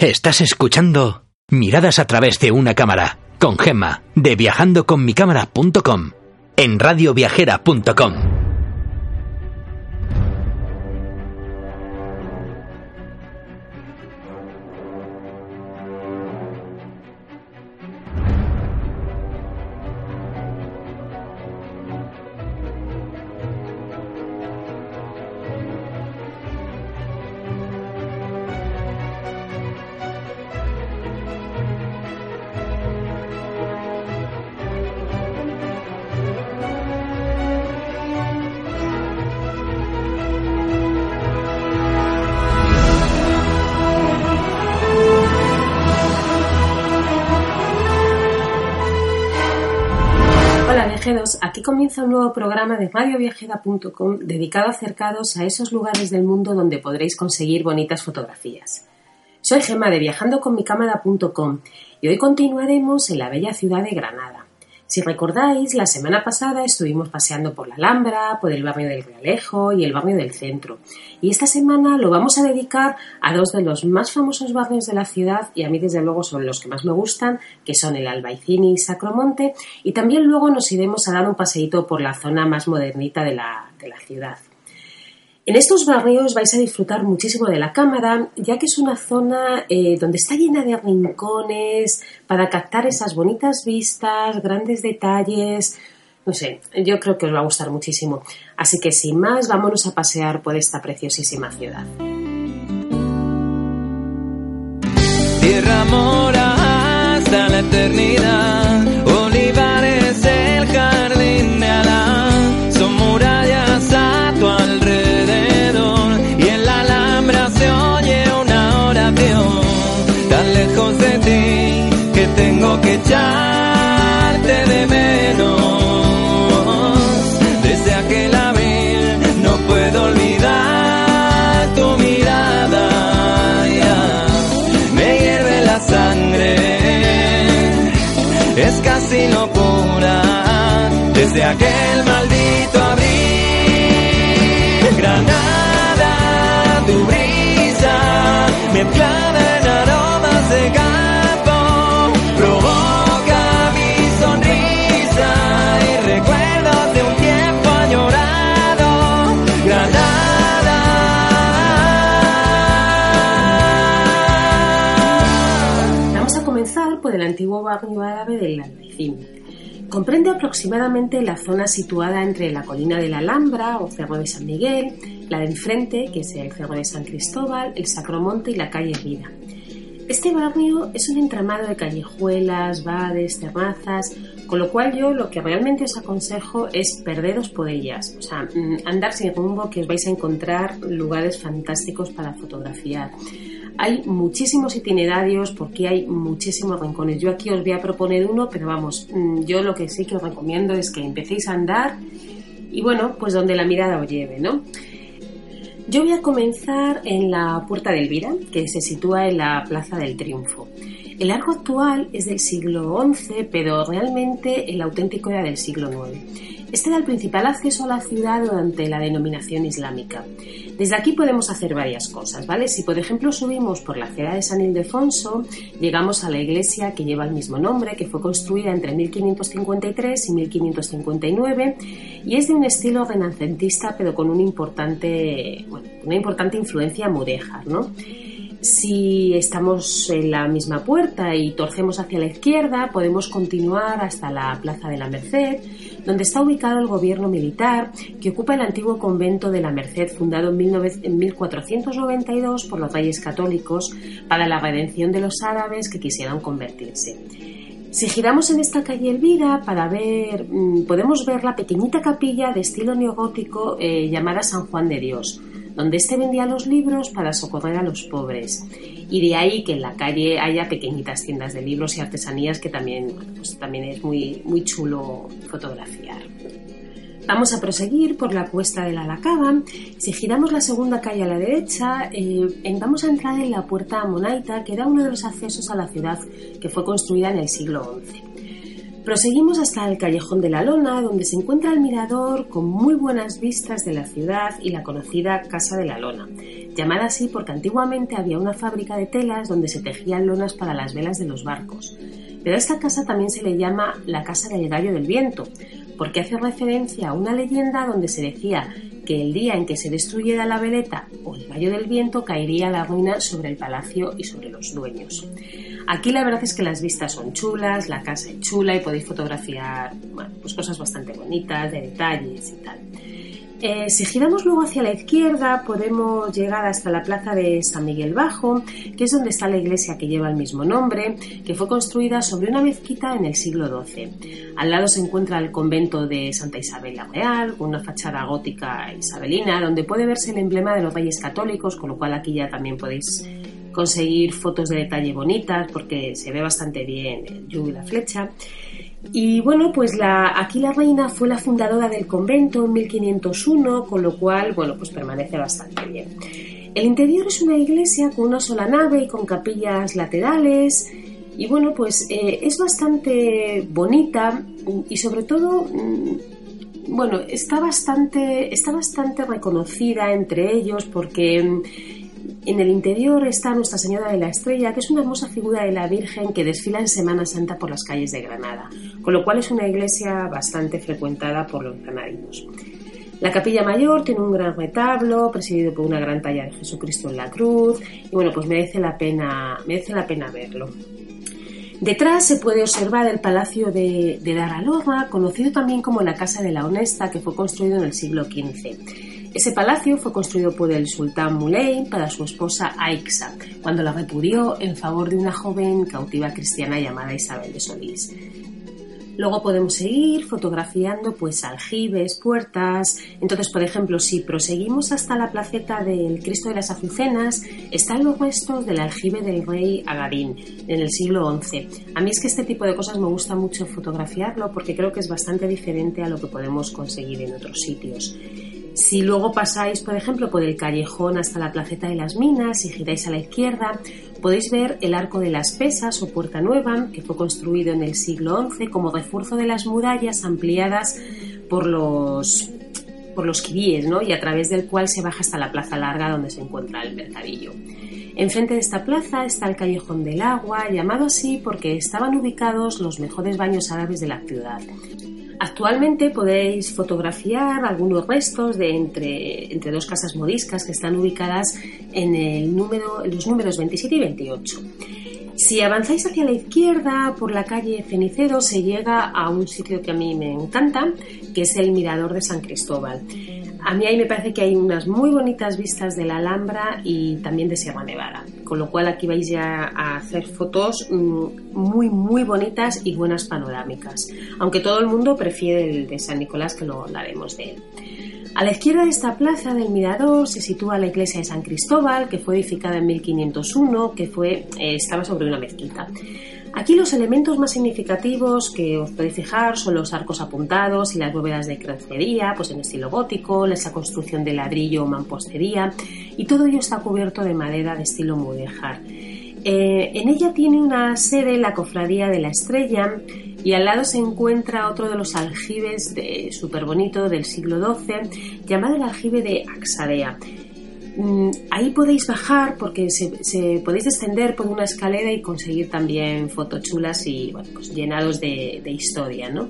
Estás escuchando Miradas a través de una cámara con Gemma de viajandoconmicámara.com en radioviajera.com. un nuevo programa de radioviajera.com dedicado a acercaros a esos lugares del mundo donde podréis conseguir bonitas fotografías. Soy Gema de viajandoconmicámara.com y hoy continuaremos en la bella ciudad de Granada. Si recordáis, la semana pasada estuvimos paseando por la Alhambra, por el barrio del Realejo y el barrio del Centro. Y esta semana lo vamos a dedicar a dos de los más famosos barrios de la ciudad y a mí desde luego son los que más me gustan, que son el Albaicín y Sacromonte. Y también luego nos iremos a dar un paseíto por la zona más modernita de la, de la ciudad. En estos barrios vais a disfrutar muchísimo de la cámara, ya que es una zona eh, donde está llena de rincones para captar esas bonitas vistas, grandes detalles. No sé, yo creo que os va a gustar muchísimo. Así que sin más, vámonos a pasear por esta preciosísima ciudad. Tierra mora hasta la eternidad, comenzar por el antiguo barrio árabe del Albaicín. Comprende aproximadamente la zona situada entre la colina de la Alhambra o Cerro de San Miguel, la de enfrente, que es el Cerro de San Cristóbal, el Sacromonte y la calle Vida. Este barrio es un entramado de callejuelas, bares, terrazas, con lo cual yo lo que realmente os aconsejo es perderos por ellas, o sea, mm, andar sin rumbo que os vais a encontrar lugares fantásticos para fotografiar. Hay muchísimos itinerarios porque hay muchísimos rincones. Yo aquí os voy a proponer uno, pero vamos, mm, yo lo que sí que os recomiendo es que empecéis a andar y bueno, pues donde la mirada os lleve, ¿no? Yo voy a comenzar en la Puerta de Elvira, que se sitúa en la Plaza del Triunfo. El arco actual es del siglo XI, pero realmente el auténtico era del siglo IX. Este era el principal acceso a la ciudad durante la denominación islámica. Desde aquí podemos hacer varias cosas, ¿vale? Si por ejemplo subimos por la acera de San Ildefonso, llegamos a la iglesia que lleva el mismo nombre, que fue construida entre 1553 y 1559 y es de un estilo renacentista, pero con importante, bueno, una importante influencia mudéjar, ¿no? Si estamos en la misma puerta y torcemos hacia la izquierda, podemos continuar hasta la Plaza de la Merced, donde está ubicado el gobierno militar que ocupa el antiguo convento de la Merced, fundado en 19 en 1492 por los reyes católicos para la redención de los árabes que quisieran convertirse. Si giramos en esta calle Elvira para ver, mm, podemos ver la pequeñita capilla de estilo neogótico eh, llamada San Juan de Dios, donde éste vendía los libros para socorrer a los pobres. Y de ahí que en la calle haya pequeñitas tiendas de libros y artesanías que también, pues, también es muy, muy chulo fotografiar. Vamos a proseguir por la cuesta de la Lacaba. Si giramos la segunda calle a la derecha, eh, vamos a entrar en la puerta Monaita, que era uno de los accesos a la ciudad que fue construida en el siglo XI. Proseguimos hasta el Callejón de la Lona, donde se encuentra el mirador con muy buenas vistas de la ciudad y la conocida Casa de la Lona, llamada así porque antiguamente había una fábrica de telas donde se tejían lonas para las velas de los barcos. Pero a esta casa también se le llama la Casa del Gallo del Viento, porque hace referencia a una leyenda donde se decía que el día en que se destruyera la veleta o el Gallo del Viento caería la ruina sobre el palacio y sobre los dueños. Aquí la verdad es que las vistas son chulas, la casa es chula y podéis fotografiar pues cosas bastante bonitas, de detalles y tal. Eh, si giramos luego hacia la izquierda podemos llegar hasta la plaza de San Miguel Bajo, que es donde está la iglesia que lleva el mismo nombre, que fue construida sobre una mezquita en el siglo XII. Al lado se encuentra el convento de Santa Isabel la Real, con una fachada gótica isabelina, donde puede verse el emblema de los reyes católicos, con lo cual aquí ya también podéis conseguir fotos de detalle bonitas porque se ve bastante bien el yugo y la flecha. Y bueno, pues la, aquí la reina fue la fundadora del convento en 1501, con lo cual, bueno, pues permanece bastante bien. El interior es una iglesia con una sola nave y con capillas laterales. Y bueno, pues eh, es bastante bonita y sobre todo, mm, bueno, está bastante, está bastante reconocida entre ellos porque en el interior está Nuestra Señora de la Estrella, que es una hermosa figura de la Virgen que desfila en Semana Santa por las calles de Granada, con lo cual es una iglesia bastante frecuentada por los granadinos. La capilla mayor tiene un gran retablo presidido por una gran talla de Jesucristo en la cruz y bueno, pues merece la pena, merece la pena verlo. Detrás se puede observar el palacio de, de conocido también como la Casa de la Honesta, que fue construido en el siglo XV. Ese palacio fue construido por el sultán Muley para su esposa Aixa, cuando la repudió en favor de una joven cautiva cristiana llamada Isabel de Solís. Luego podemos seguir fotografiando pues aljibes, puertas. Entonces, por ejemplo, si proseguimos hasta la placeta del Cristo de las Azucenas, están los restos del aljibe del rey Agarín en el siglo XI. A mí es que este tipo de cosas me gusta mucho fotografiarlo porque creo que es bastante diferente a lo que podemos conseguir en otros sitios. Si luego pasáis, por ejemplo, por el callejón hasta la placeta de las minas y giráis a la izquierda, podéis ver el Arco de las Pesas o Puerta Nueva, que fue construido en el siglo XI como refuerzo de las murallas ampliadas por los por los ¿no? y a través del cual se baja hasta la Plaza Larga donde se encuentra el mercadillo. Enfrente de esta plaza está el Callejón del Agua, llamado así porque estaban ubicados los mejores baños árabes de la ciudad. Actualmente podéis fotografiar algunos restos de entre, entre dos casas modiscas que están ubicadas en, el número, los números 27 y 28. Si avanzáis hacia la izquierda por la calle Cenicero se llega a un sitio que a mí me encanta, que es el Mirador de San Cristóbal. A mí ahí me parece que hay unas muy bonitas vistas de la Alhambra y también de Sierra Nevada, con lo cual aquí vais ya a hacer fotos mm, muy muy bonitas y buenas panorámicas, aunque todo el mundo prefiere el de San Nicolás que lo hablaremos de él. A la izquierda de esta plaza del Mirador se sitúa la iglesia de San Cristóbal, que fue edificada en 1501, que fue, eh, estaba sobre una mezquita. Aquí los elementos más significativos que os podéis fijar son los arcos apuntados y las bóvedas de crucería, pues en estilo gótico, esa construcción de ladrillo o mampostería, y todo ello está cubierto de madera de estilo mudéjar. Eh, en ella tiene una sede la Cofradía de la Estrella y al lado se encuentra otro de los aljibes súper bonito del siglo XII llamado el aljibe de Axadea. Mm, ahí podéis bajar porque se, podéis descender por una escalera y conseguir también fotos chulas y pues llenados de, historia, ¿no?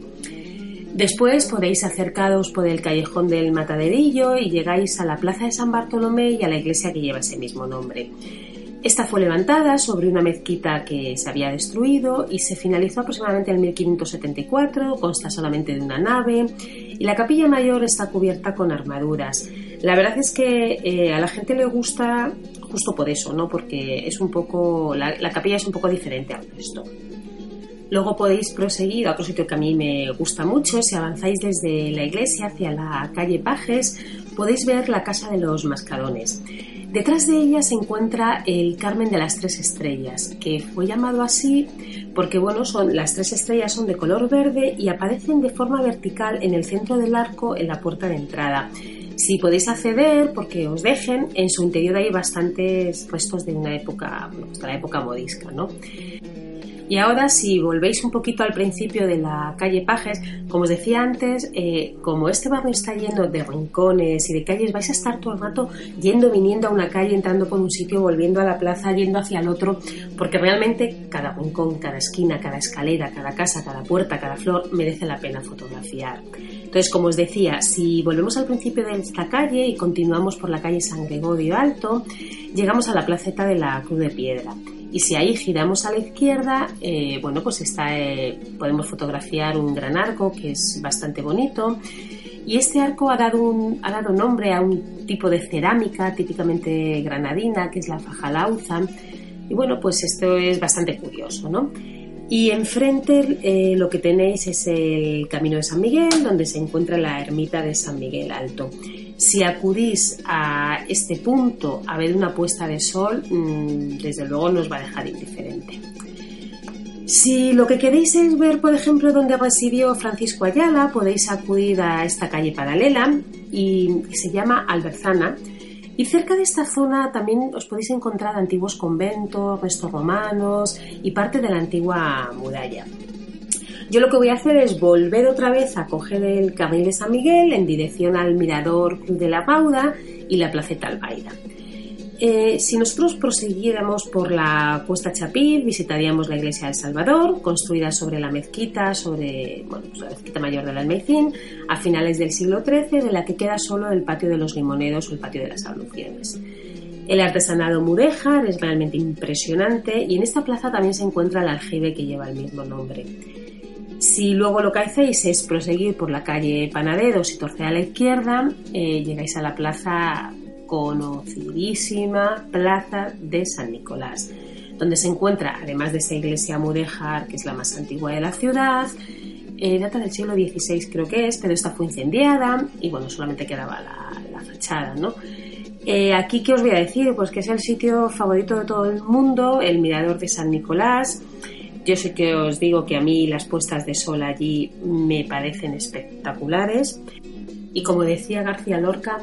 Después podéis acercaros por el callejón del Mataderillo y llegáis a la plaza de San Bartolomé y a la iglesia que lleva ese mismo nombre. Esta fue levantada sobre una mezquita que se había destruido y se finalizó aproximadamente en 1574, consta solamente de una nave y la capilla mayor está cubierta con armaduras. La verdad es que eh, a la gente le gusta justo por eso, ¿no? Porque es un poco la, la capilla es un poco diferente al resto. Luego podéis proseguir a otro sitio que a mí me gusta mucho. Si avanzáis desde la iglesia hacia la calle Pajes, podéis ver la Casa de los Mascarones. Detrás de ella se encuentra el Carmen de las Tres Estrellas, que fue llamado así porque bueno, son, las tres estrellas son de color verde y aparecen de forma vertical en el centro del arco en la puerta de entrada. Si podéis acceder, porque os dejen, en su interior hay bastantes restos de una época, de la época modisca, ¿no? Y ahora, si volvéis un poquito al principio de la calle Pajes, como os decía antes, eh, como este barrio está lleno de rincones y de calles, vais a estar todo el rato yendo, viniendo a una calle, entrando por un sitio, volviendo a la plaza, yendo hacia el otro, porque realmente cada rincón, cada esquina, cada escalera, cada casa, cada puerta, cada flor merece la pena fotografiar. Entonces, como os decía, si volvemos al principio de esta calle y continuamos por la calle San Gregorio Alto, llegamos a la placeta de la Cruz de Piedra. Y si ahí giramos a la izquierda, eh, bueno, pues está, eh, podemos fotografiar un gran arco que es bastante bonito. Y este arco ha dado, un, ha dado nombre a un tipo de cerámica típicamente granadina, que es la fajalauza. Y bueno, pues esto es bastante curioso, ¿no? Y enfrente eh, lo que tenéis es el Camino de San Miguel, donde se encuentra la ermita de San Miguel Alto. Si acudís a este punto a ver una puesta de sol, mm, desde luego nos va a dejar indiferente. Si lo que queréis es ver, por ejemplo, dónde residió Francisco Ayala, podéis acudir a esta calle paralela y se llama Alberzana. Y cerca de esta zona también os podéis encontrar antiguos conventos, restos romanos y parte de la antigua muralla. Yo lo que voy a hacer es volver otra vez a coger el camino de San Miguel en dirección al Mirador de la Pauda y la Placeta Albaida. Eh, si nosotros prosiguiéramos por la Cuesta Chapil, visitaríamos la iglesia del Salvador, construida sobre la mezquita, sobre pues la mezquita mayor del Almeicín, a finales del siglo XIII, de la que queda solo el patio de los limoneros o el patio de las abluciones. El artesanado mudéjar es realmente impresionante y en esta plaza también se encuentra el aljibe que lleva el mismo nombre. Si luego lo que hacéis es proseguir por la calle Panaderos y torcer a la izquierda, eh, llegáis a la plaza conocidísima Plaza de San Nicolás, donde se encuentra, además de esa iglesia mudéjar, que es la más antigua de la ciudad, eh, data del siglo XVI creo que es, pero esta fue incendiada y bueno, solamente quedaba la, fachada, ¿no? Eh, aquí, ¿qué os voy a decir? Pues que es el sitio favorito de todo el mundo, el Mirador de San Nicolás, yo sé que os digo que a mí las puestas de sol allí me parecen espectaculares. Y como decía García Lorca,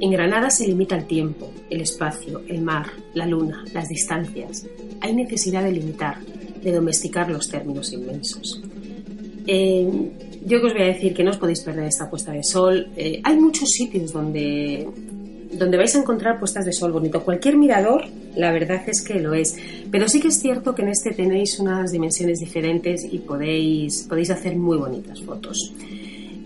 en Granada se limita el tiempo, el espacio, el mar, la luna, las distancias. Hay necesidad de limitar, de domesticar los términos inmensos. Eh, yo que os voy a decir que no os podéis perder esta puesta de sol. Eh, hay muchos sitios donde donde vais a encontrar puestas de sol bonito. Cualquier mirador, la verdad es que lo es. Pero sí que es cierto que en este tenéis unas dimensiones diferentes y podéis, podéis hacer muy bonitas fotos.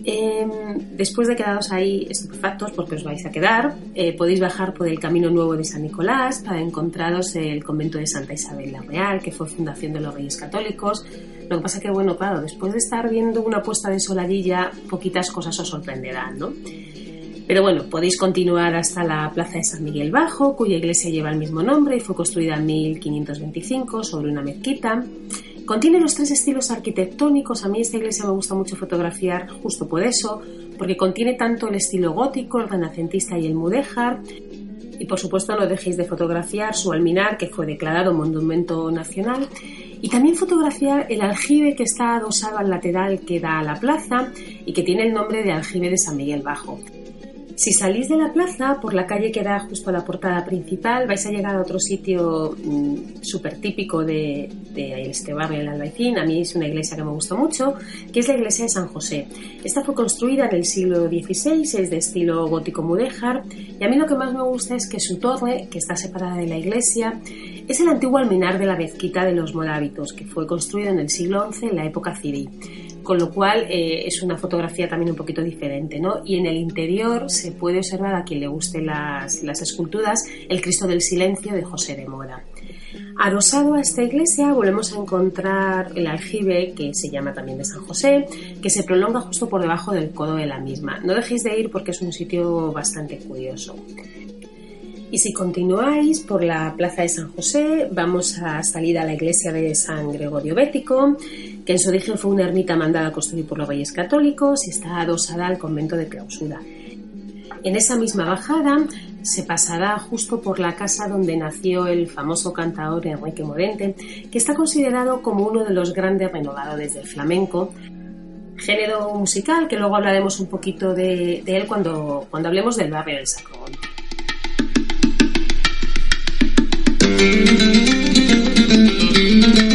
Em, después de quedaros ahí estupefactos, porque os vais a quedar, eh, podéis bajar por el Camino Nuevo de San Nicolás para encontraros el convento de Santa Isabel la Real, que fue fundación de los Reyes Católicos. Lo que pasa que, bueno, claro, después de estar viendo una puesta de sol allí ya poquitas cosas os sorprenderán, ¿no? Pero bueno, podéis continuar hasta la Plaza de San Miguel Bajo, cuya iglesia lleva el mismo nombre y fue construida en 1525 sobre una mezquita. Contiene los tres estilos arquitectónicos. A mí esta iglesia me gusta mucho fotografiar justo por eso, porque contiene tanto el estilo gótico, el renacentista y el mudéjar. Y por supuesto no dejéis de fotografiar su alminar, que fue declarado Monumento Nacional. Y también fotografiar el aljibe que está adosado al lateral que da a la plaza y que tiene el nombre de aljibe de San Miguel Bajo. Si salís de la plaza, por la calle que da justo a la portada principal, vais a llegar a otro sitio mm, súper típico de, este barrio, el Albaicín. A mí es una iglesia que me gusta mucho, que es la iglesia de San José. Esta fue construida en el siglo XVI, es de estilo gótico mudéjar, y a mí lo que más me gusta es que su torre, que está separada de la iglesia, es el antiguo alminar de la mezquita de los morábitos, que fue construido en el siglo XI en la época cirí con lo cual eh, es una fotografía también un poquito diferente, ¿no? Y en el interior se puede observar a quien le gusten las, las esculturas el Cristo del Silencio de José de Mora. Adosado a esta iglesia volvemos a encontrar el aljibe que se llama también de San José, que se prolonga justo por debajo del codo de la misma. No dejéis de ir porque es un sitio bastante curioso. Y si continuáis por la plaza de San José, vamos a salir a la iglesia de San Gregorio Bético, que en su origen fue una ermita mandada a construir por los reyes católicos y está adosada al convento de clausura. En esa misma bajada se pasará justo por la casa donde nació el famoso cantador Enrique Morente, que está considerado como uno de los grandes renovadores del flamenco, género musical que luego hablaremos un poquito de, él cuando, cuando hablemos del barrio del Thank you.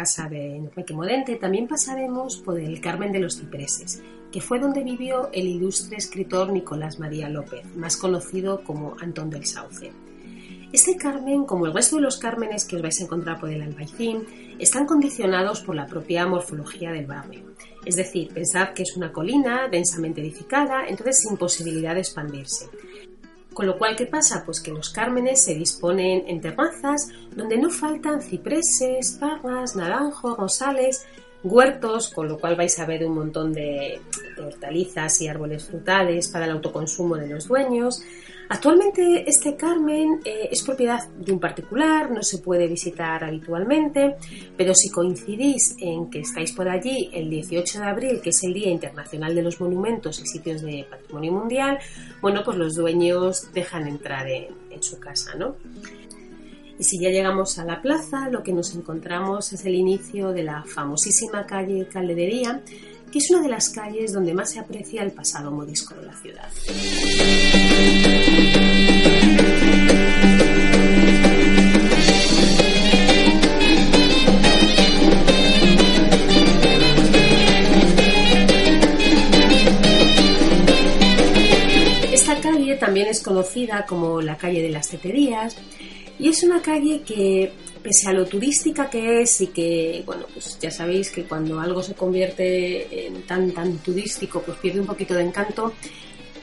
Casa de Enrique Morente, también pasaremos por el Carmen de los Cipreses, que fue donde vivió el ilustre escritor Nicolás María López, más conocido como Antón del Sauce. Este Carmen, como el resto de los Cármenes que os vais a encontrar por el Albaicín, están condicionados por la propia morfología del barrio. Es decir, pensad que es una colina densamente edificada, entonces sin posibilidad de expandirse. Con lo cual, ¿qué pasa? Pues que los cármenes se disponen en terrazas donde no faltan cipreses, parras, naranjos, rosales, huertos, con lo cual vais a ver un montón de hortalizas y árboles frutales para el autoconsumo de los dueños, Actualmente este Carmen eh, es propiedad de un particular, no se puede visitar habitualmente, pero si coincidís en que estáis por allí el 18 de abril, que es el Día Internacional de los Monumentos y Sitios de Patrimonio Mundial, bueno, pues los dueños dejan entrar en, en su casa, ¿no? Y si ya llegamos a la plaza, lo que nos encontramos es el inicio de la famosísima calle Calderería, que es una de las calles donde más se aprecia el pasado modisco de la ciudad. Esta calle también es conocida como la calle de las teterías y es una calle que pese a lo turística que es y que, bueno, pues ya sabéis que cuando algo se convierte en tan, tan turístico, pues pierde un poquito de encanto.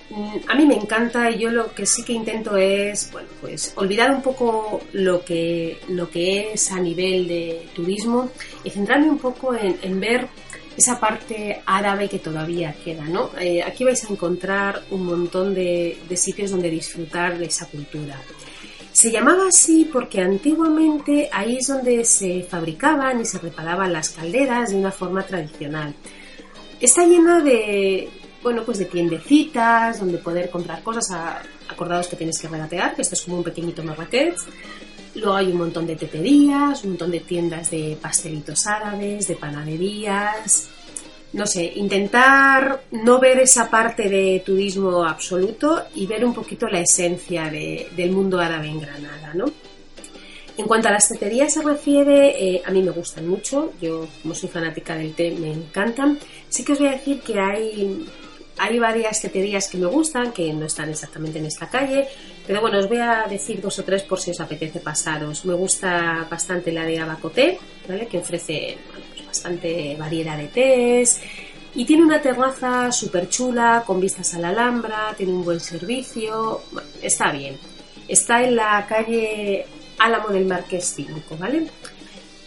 Mm, a mí me encanta y yo lo que sí que intento es, bueno, pues olvidar un poco lo que, lo que es a nivel de turismo y centrarme un poco en, ver esa parte árabe que todavía queda, ¿no? Eh, aquí vais a encontrar un montón de, de sitios donde disfrutar de esa cultura. Se llamaba así porque antiguamente ahí es donde se fabricaban y se reparaban las calderas de una forma tradicional. Está llena de, bueno, pues de tiendecitas donde poder comprar cosas. acordados que tienes que regatear, que esto es como un pequeñito Marrakech. Luego hay un montón de teterías, un montón de tiendas de pastelitos árabes, de panaderías, no sé, intentar no ver esa parte de turismo absoluto y ver un poquito la esencia del mundo árabe en Granada, ¿no? En cuanto a las teterías se refiere, eh, a mí me gustan mucho, yo como soy fanática del té me encantan. Sí que os voy a decir que hay, hay varias teterías que me gustan, que no están exactamente en esta calle, pero bueno, os voy a decir dos o tres por si os apetece pasaros. Me gusta bastante la de Abacoté, ¿vale? que ofrece bastante variedad de tés y tiene una terraza súper chula con vistas a la Alhambra, tiene un buen servicio, está bien. Está en la calle Álamo del Marqués 5, ¿vale?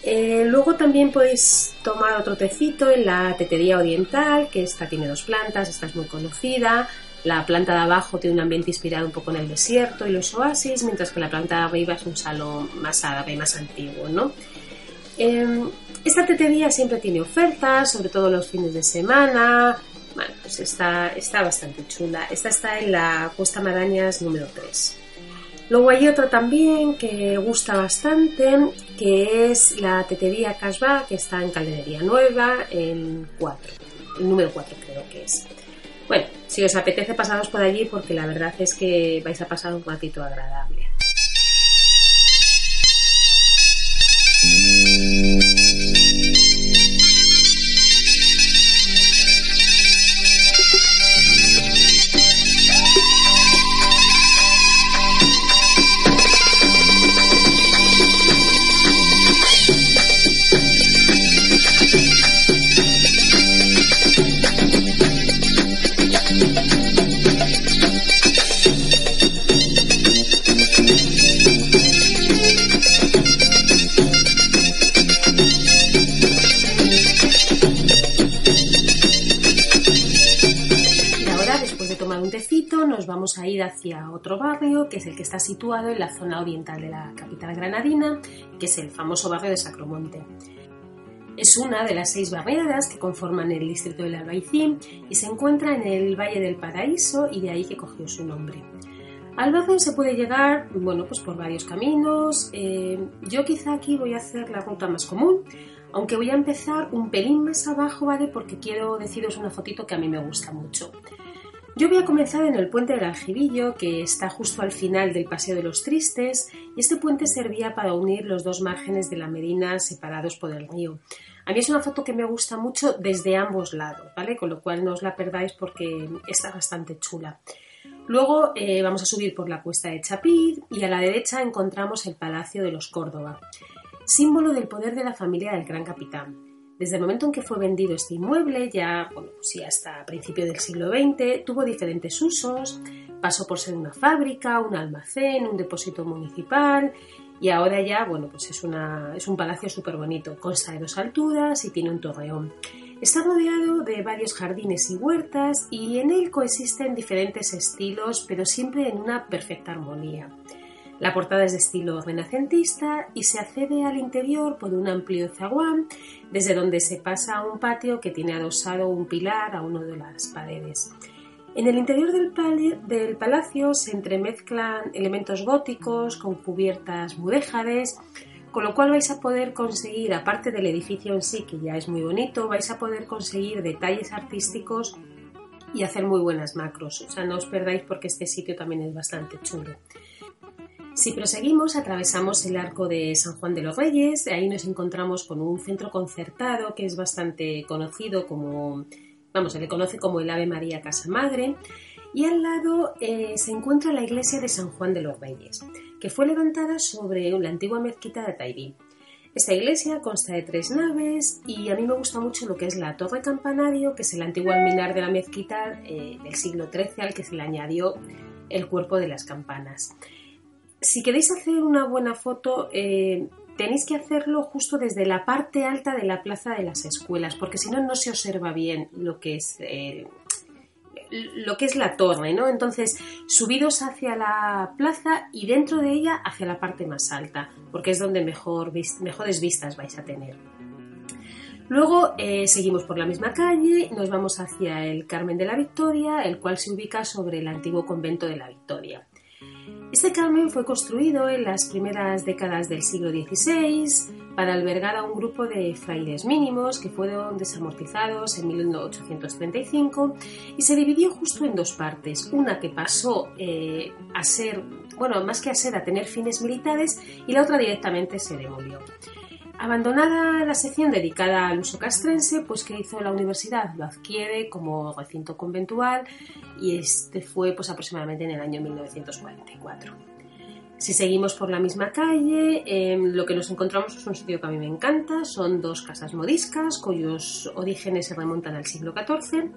Eh, luego también podéis tomar otro tecito en la Tetería Oriental, que esta tiene dos plantas, esta es muy conocida. La planta de abajo tiene un ambiente inspirado un poco en el desierto y los oasis, mientras que la planta de arriba es un salón más árabe, más antiguo, ¿no? Em, esta tetería siempre tiene ofertas, sobre todo los fines de semana. Bueno, pues está, está bastante chula. Esta está en la Cuesta Marañas número 3. Luego hay otra también que gusta bastante, que es la tetería Casbah, que está en Calderería Nueva, en 4. El número 4 creo que es. Bueno, si os apetece pasaros por allí porque la verdad es que vais a pasar un ratito agradable. Vamos a ir hacia otro barrio, que es el que está situado en la zona oriental de la capital granadina, que es el famoso barrio de Sacromonte. Es una de las seis barriadas que conforman el distrito del Albaicín y se encuentra en el Valle del Paraíso y de ahí que cogió su nombre. Al barrio se puede llegar, bueno, pues por varios caminos. Eh, yo quizá aquí voy a hacer la ruta más común, aunque voy a empezar un pelín más abajo, ¿vale? Porque quiero deciros una fotito que a mí me gusta mucho. Yo voy a comenzar en el puente del Aljibillo, que está justo al final del Paseo de los Tristes, y este puente servía para unir los dos márgenes de la Medina separados por el río. A mí es una foto que me gusta mucho desde ambos lados, ¿vale? Con lo cual no os la perdáis porque está bastante chula. Luego eh, vamos a subir por la cuesta de Chapid y a la derecha encontramos el Palacio de los Córdoba, símbolo del poder de la familia del gran capitán. Desde el momento en que fue vendido este inmueble, ya, bueno, pues hasta principios del siglo XX, tuvo diferentes usos, pasó por ser una fábrica, un almacén, un depósito municipal y ahora ya, bueno, pues es, una, es un palacio súper bonito, consta de dos alturas y tiene un torreón. Está rodeado de varios jardines y huertas y en él coexisten diferentes estilos, pero siempre en una perfecta armonía. La portada es de estilo renacentista y se accede al interior por un amplio zaguán, desde donde se pasa a un patio que tiene adosado un pilar a uno de las paredes. En el interior del, palacio se entremezclan elementos góticos con cubiertas mudéjares, con lo cual vais a poder conseguir, aparte del edificio en sí, que ya es muy bonito, vais a poder conseguir detalles artísticos y hacer muy buenas macros. O sea, no os perdáis porque este sitio también es bastante chulo. Si proseguimos, atravesamos el arco de San Juan de los Reyes, ahí nos encontramos con un centro concertado que es bastante conocido como, vamos, se le conoce como el Ave María Casa Madre, y al lado eh, se encuentra la iglesia de San Juan de los Reyes, que fue levantada sobre la antigua mezquita de Taibí. Esta iglesia consta de tres naves y a mí me gusta mucho lo que es la torre campanario, que es el antiguo alminar de la mezquita eh, del siglo XIII al que se le añadió el cuerpo de las campanas si queréis hacer una buena foto, eh, tenéis que hacerlo justo desde la parte alta de la plaza de las escuelas, porque si no, no se observa bien lo que es. Eh, lo que es la torre, ¿no? Entonces, subidos hacia la plaza y dentro de ella hacia la parte más alta, porque es donde mejor, mejores vistas vais a tener. Luego eh, seguimos por la misma calle, nos vamos hacia el Carmen de la Victoria, el cual se ubica sobre el antiguo convento de la Victoria. Este Carmen fue construido en las primeras décadas del siglo XVI para albergar a un grupo de frailes mínimos que fueron desamortizados en 1835 y se dividió justo en dos partes, una que pasó eh, a ser, bueno, más que a ser, a tener fines militares y la otra directamente se demolió. Abandonada la sección dedicada al uso castrense, pues que hizo la universidad? Lo adquiere como recinto conventual y este fue pues aproximadamente en el año 1944. Si seguimos por la misma calle, em, lo que nos encontramos es un sitio que a mí me encanta, son dos casas modiscas cuyos orígenes se remontan al siglo XIV.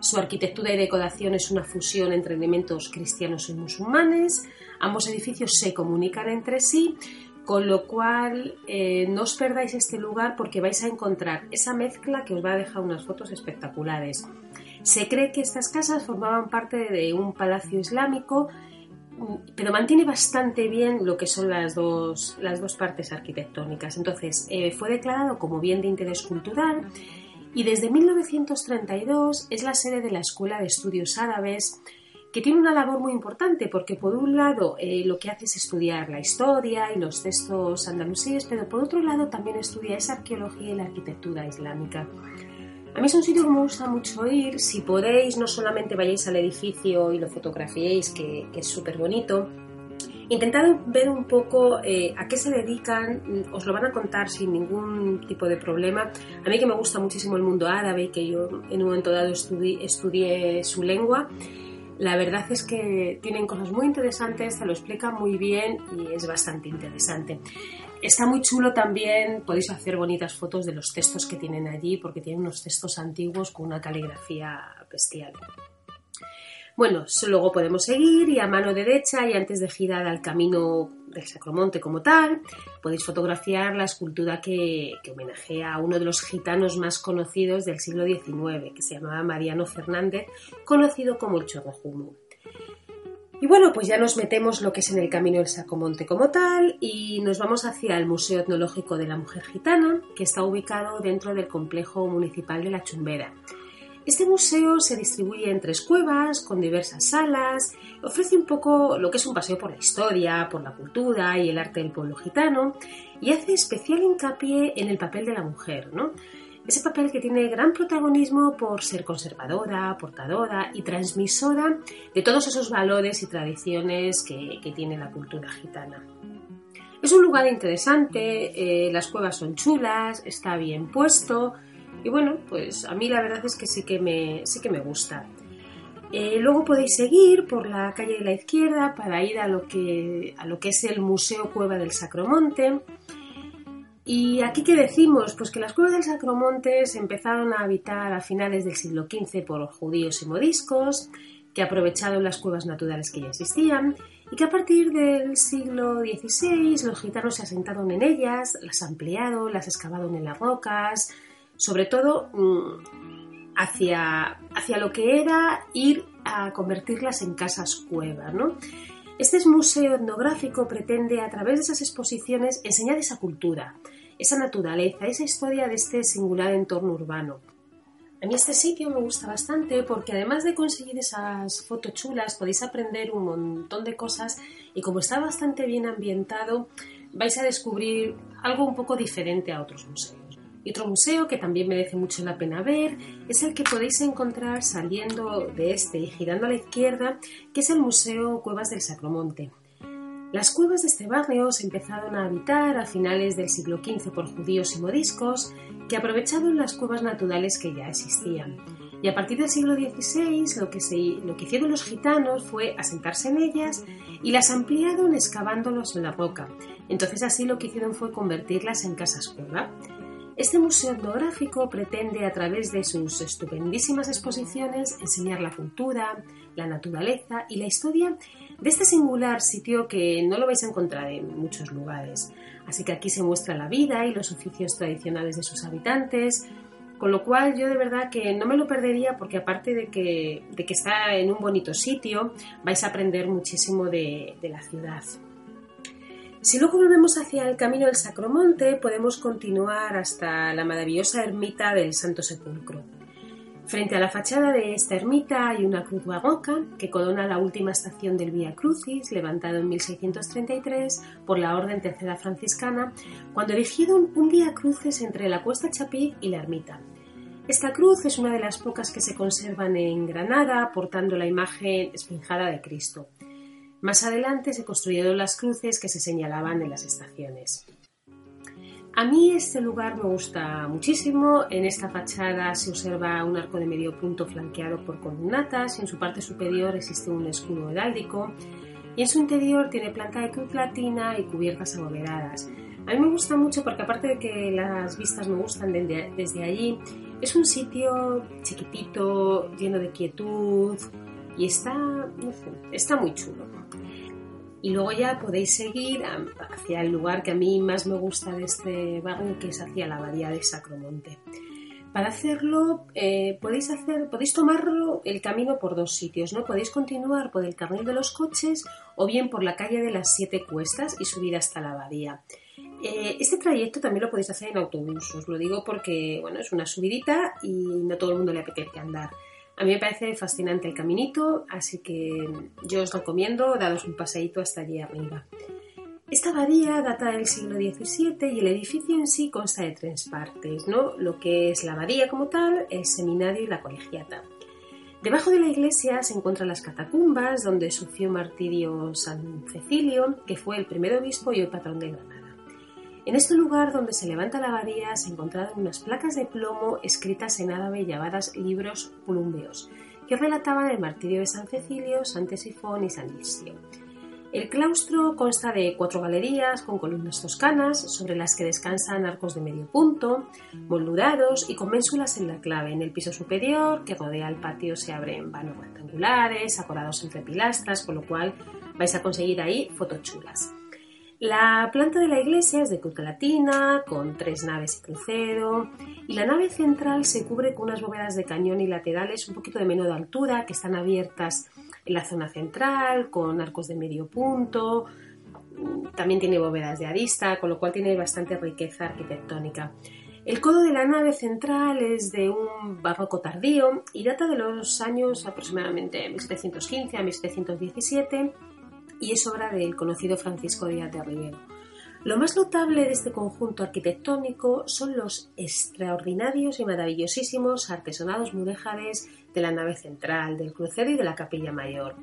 Su arquitectura y decoración es una fusión entre elementos cristianos y musulmanes. Ambos edificios se comunican entre sí, con lo cual, eh, no os perdáis este lugar porque vais a encontrar esa mezcla que os va a dejar unas fotos espectaculares. Se cree que estas casas formaban parte de un palacio islámico, pero mantiene bastante bien lo que son las dos, las dos partes arquitectónicas. Entonces, eh, fue declarado como bien de interés cultural y desde 1932 es la sede de la Escuela de Estudios Árabes que tiene una labor muy importante porque por un lado eh, lo que hace es estudiar la historia y los textos andalusíes, pero por otro lado también estudia esa arqueología y la arquitectura islámica. A mí es un sitio que me gusta mucho ir, si podéis no solamente vayáis al edificio y lo fotografiéis, que, es súper bonito, Intentad ver un poco eh, a qué se dedican, os lo van a contar sin ningún tipo de problema. A mí que me gusta muchísimo el mundo árabe, que yo en un momento dado estudié su lengua, la verdad es que tienen cosas muy interesantes, te lo explican muy bien y es bastante interesante. Está muy chulo también, podéis hacer bonitas fotos de los textos que tienen allí porque tienen unos textos antiguos con una caligrafía bestial. Bueno, luego podemos seguir y a mano derecha y antes de girar al camino del Sacromonte como tal, podéis fotografiar la escultura que, homenajea a uno de los gitanos más conocidos del siglo XIX, que se llamaba Mariano Fernández, conocido como el Chorrojumo. Y bueno, pues ya nos metemos lo que es en el camino del Sacomonte como tal y nos vamos hacia el Museo Etnológico de la Mujer Gitana, que está ubicado dentro del complejo municipal de La Chumbera. Este museo se distribuye en tres cuevas, con diversas salas, ofrece un poco lo que es un paseo por la historia, por la cultura y el arte del pueblo gitano, y hace especial hincapié en el papel de la mujer, ¿no? Ese papel que tiene gran protagonismo por ser conservadora, portadora y transmisora de todos esos valores y tradiciones que, tiene la cultura gitana. Es un lugar interesante, eh, las cuevas son chulas, está bien puesto y bueno, pues a mí la verdad es que sí que me, sí que me gusta. Eh, luego podéis seguir por la calle de la izquierda para ir a lo que, a lo que es el Museo Cueva del Sacromonte. ¿Y aquí qué decimos? Pues que las cuevas del Sacromonte se empezaron a habitar a finales del siglo XV por judíos y modiscos, que aprovecharon las cuevas naturales que ya existían, y que a partir del siglo XVI los gitanos se asentaron en ellas, las ampliaron, las excavaron en las rocas, sobre todo mm, hacia, hacia lo que era ir a convertirlas en casas cuevas, ¿no? Este museo etnográfico pretende, a través de esas exposiciones, enseñar esa cultura, esa naturaleza, esa historia de este singular entorno urbano. A mí este sitio me gusta bastante porque además de conseguir esas fotos chulas podéis aprender un montón de cosas y como está bastante bien ambientado vais a descubrir algo un poco diferente a otros museos. Y otro museo que también merece mucho la pena ver es el que podéis encontrar saliendo de este y girando a la izquierda, que es el Museo Cuevas del Sacromonte. Las cuevas de este barrio se empezaron a habitar a finales del siglo XV por judíos y moriscos que aprovecharon las cuevas naturales que ya existían. Y a partir del siglo XVI lo que, lo que hicieron los gitanos fue asentarse en ellas y las ampliaron excavándolos en la roca. Entonces así lo que hicieron fue convertirlas en casas cueva. Este museo etnográfico pretende, a través de sus estupendísimas exposiciones, enseñar la cultura, la naturaleza y la historia de este singular sitio que no lo vais a encontrar en muchos lugares. Así que aquí se muestra la vida y los oficios tradicionales de sus habitantes, con lo cual yo de verdad que no me lo perdería porque aparte de que, de que está en un bonito sitio, vais a aprender muchísimo de, de la ciudad. Si luego volvemos hacia el camino del Sacromonte, podemos continuar hasta la maravillosa ermita del Santo Sepulcro. Frente a la fachada de esta ermita hay una cruz barroca que corona la última estación del Vía Crucis, levantado en 1633 por la Orden Tercera Franciscana, cuando erigieron un Vía Crucis entre la Cuesta Chapí y la ermita. Esta cruz es una de las pocas que se conservan en Granada, portando la imagen esfinjada de Cristo. Más adelante se construyeron las cruces que se señalaban en las estaciones. A mí este lugar me gusta muchísimo. En esta fachada se observa un arco de medio punto flanqueado por columnatas y en su parte superior existe un escudo heráldico y en su interior tiene planta de cruz latina y cubiertas abovedadas. A mí me gusta mucho porque aparte de que las vistas me gustan desde allí, es un sitio chiquitito, lleno de quietud y está, está muy chulo. Y luego ya podéis seguir hacia el lugar que a mí más me gusta de este barrio, que es hacia la abadía de Sacromonte. Para hacerlo eh, podéis hacer, podéis tomarlo el camino por dos sitios, ¿no? Podéis continuar por el carril de los coches o bien por la calle de las siete cuestas y subir hasta la abadía. Eh, este trayecto también lo podéis hacer en autobús, os lo digo porque bueno, es una subidita y no todo el mundo le apetece andar. A mí me parece fascinante el caminito, así que yo os recomiendo daros un paseíto hasta allí arriba. Esta abadía data del siglo XVII y el edificio en sí consta de tres partes, ¿no? Lo que es la abadía como tal, el seminario y la colegiata. Debajo de la iglesia se encuentran las catacumbas donde sufrió martirio San Cecilio, que fue el primer obispo y el patrón de Granada. En este lugar donde se levanta la abadía se encontraron unas placas de plomo escritas en árabe llamadas libros plumbeos, que relataban el martirio de San Cecilio, San Tesifón y San Lisio. El claustro consta de cuatro galerías con columnas toscanas sobre las que descansan arcos de medio punto, moldurados y con ménsulas en la clave. En el piso superior, que rodea el patio, se abren vanos rectangulares, acorados entre pilastras, con lo cual vais a conseguir ahí fotos chulas. La planta de la iglesia es de cruz latina, con tres naves y crucero, y la nave central se cubre con unas bóvedas de cañón y laterales un poquito de menor altura, que están abiertas en la zona central, con arcos de medio punto. También tiene bóvedas de arista, con lo cual tiene bastante riqueza arquitectónica. El codo de la nave central es de un barroco tardío y data de los años aproximadamente 1715 a 1717 y es obra del conocido Francisco Díaz de Rivero. Lo más notable de este conjunto arquitectónico son los extraordinarios y maravillosísimos artesonados mudéjares de la nave central, del crucero y de la capilla mayor.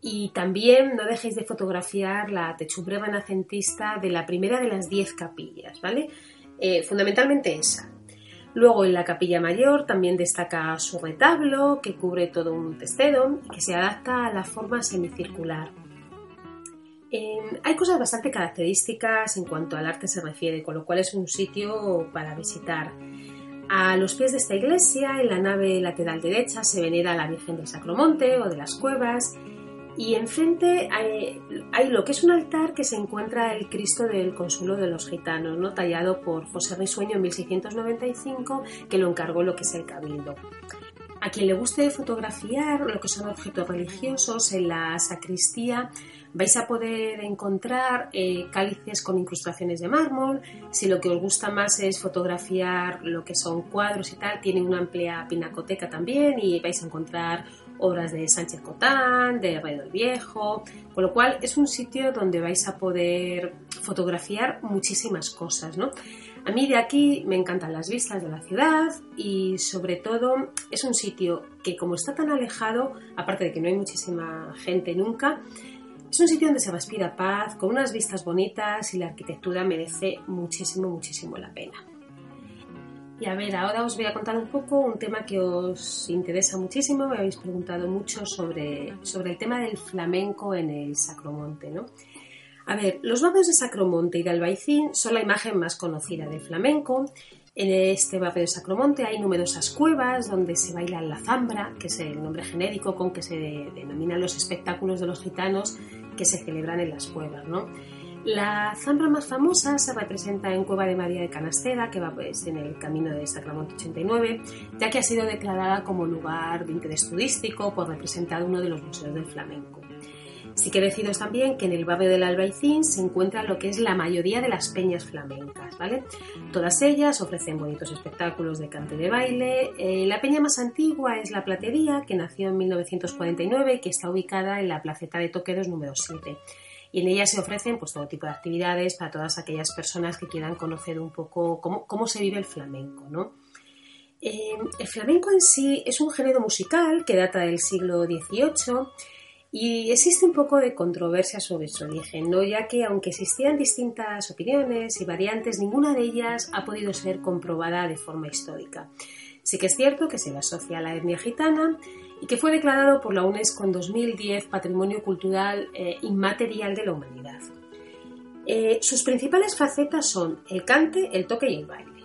Y también no dejéis de fotografiar la techumbre renacentista de la primera de las diez capillas, ¿vale? Eh, fundamentalmente esa. Luego en la capilla mayor también destaca su retablo, que cubre todo un testero y que se adapta a la forma semicircular hay cosas bastante características en cuanto al arte se refiere, con lo cual es un sitio para visitar. A los pies de esta iglesia, en la nave lateral derecha, se venera la Virgen del Sacromonte o de las Cuevas y enfrente hay, hay, lo que es un altar que se encuentra el Cristo del Consuelo de los Gitanos, ¿no? tallado por José Risueño en 1695, que lo encargó lo que es el Cabildo. A quien le guste fotografiar lo que son objetos religiosos en la sacristía, vais a poder encontrar eh, cálices con incrustaciones de mármol. Si lo que os gusta más es fotografiar lo que son cuadros y tal, tiene una amplia pinacoteca también y vais a encontrar obras de Sánchez Cotán, de Rey del Viejo, con lo cual es un sitio donde vais a poder fotografiar muchísimas cosas, ¿no? A mí de aquí me encantan las vistas de la ciudad y sobre todo es un sitio que como está tan alejado, aparte de que no hay muchísima gente nunca, es un sitio donde se respira paz, con unas vistas bonitas y la arquitectura merece muchísimo, muchísimo la pena. Y a ver, ahora os voy a contar un poco un tema que os interesa muchísimo, me habéis preguntado mucho sobre, sobre el tema del flamenco en el Sacromonte, ¿no? A ver, los barrios de Sacromonte y de Albaicín son la imagen más conocida del flamenco en este barrio de Sacromonte hay numerosas cuevas donde se baila la zambra, que es el nombre genérico con que se denominan los espectáculos de los gitanos que se celebran en las cuevas. ¿no? La zambra más famosa se representa en Cueva de María de Canastera, que va pues, en el camino de Sacromonte 89, ya que ha sido declarada como lugar de interés turístico por representar uno de los museos del flamenco. Sí que deciros también que en el barrio del Albaicín se encuentra lo que es la mayoría de las peñas flamencas, ¿vale? Todas ellas ofrecen bonitos espectáculos de cante de baile. Eh, la peña más antigua es la Platería, que nació en 1949 y que está ubicada en la placeta de Toquedos número 7 y en ella se ofrecen pues, todo tipo de actividades para todas aquellas personas que quieran conocer un poco cómo, se vive el flamenco. ¿no? Eh, el flamenco en sí es un género musical que data del siglo XVIII y existe un poco de controversia sobre su origen, ¿no? ya que aunque existían distintas opiniones y variantes, ninguna de ellas ha podido ser comprobada de forma histórica. Sí que es cierto que se le asocia a la etnia gitana y que fue declarado por la UNESCO en 2010 Patrimonio Cultural eh, Inmaterial de la Humanidad. Eh, sus principales facetas son el cante, el toque y el baile.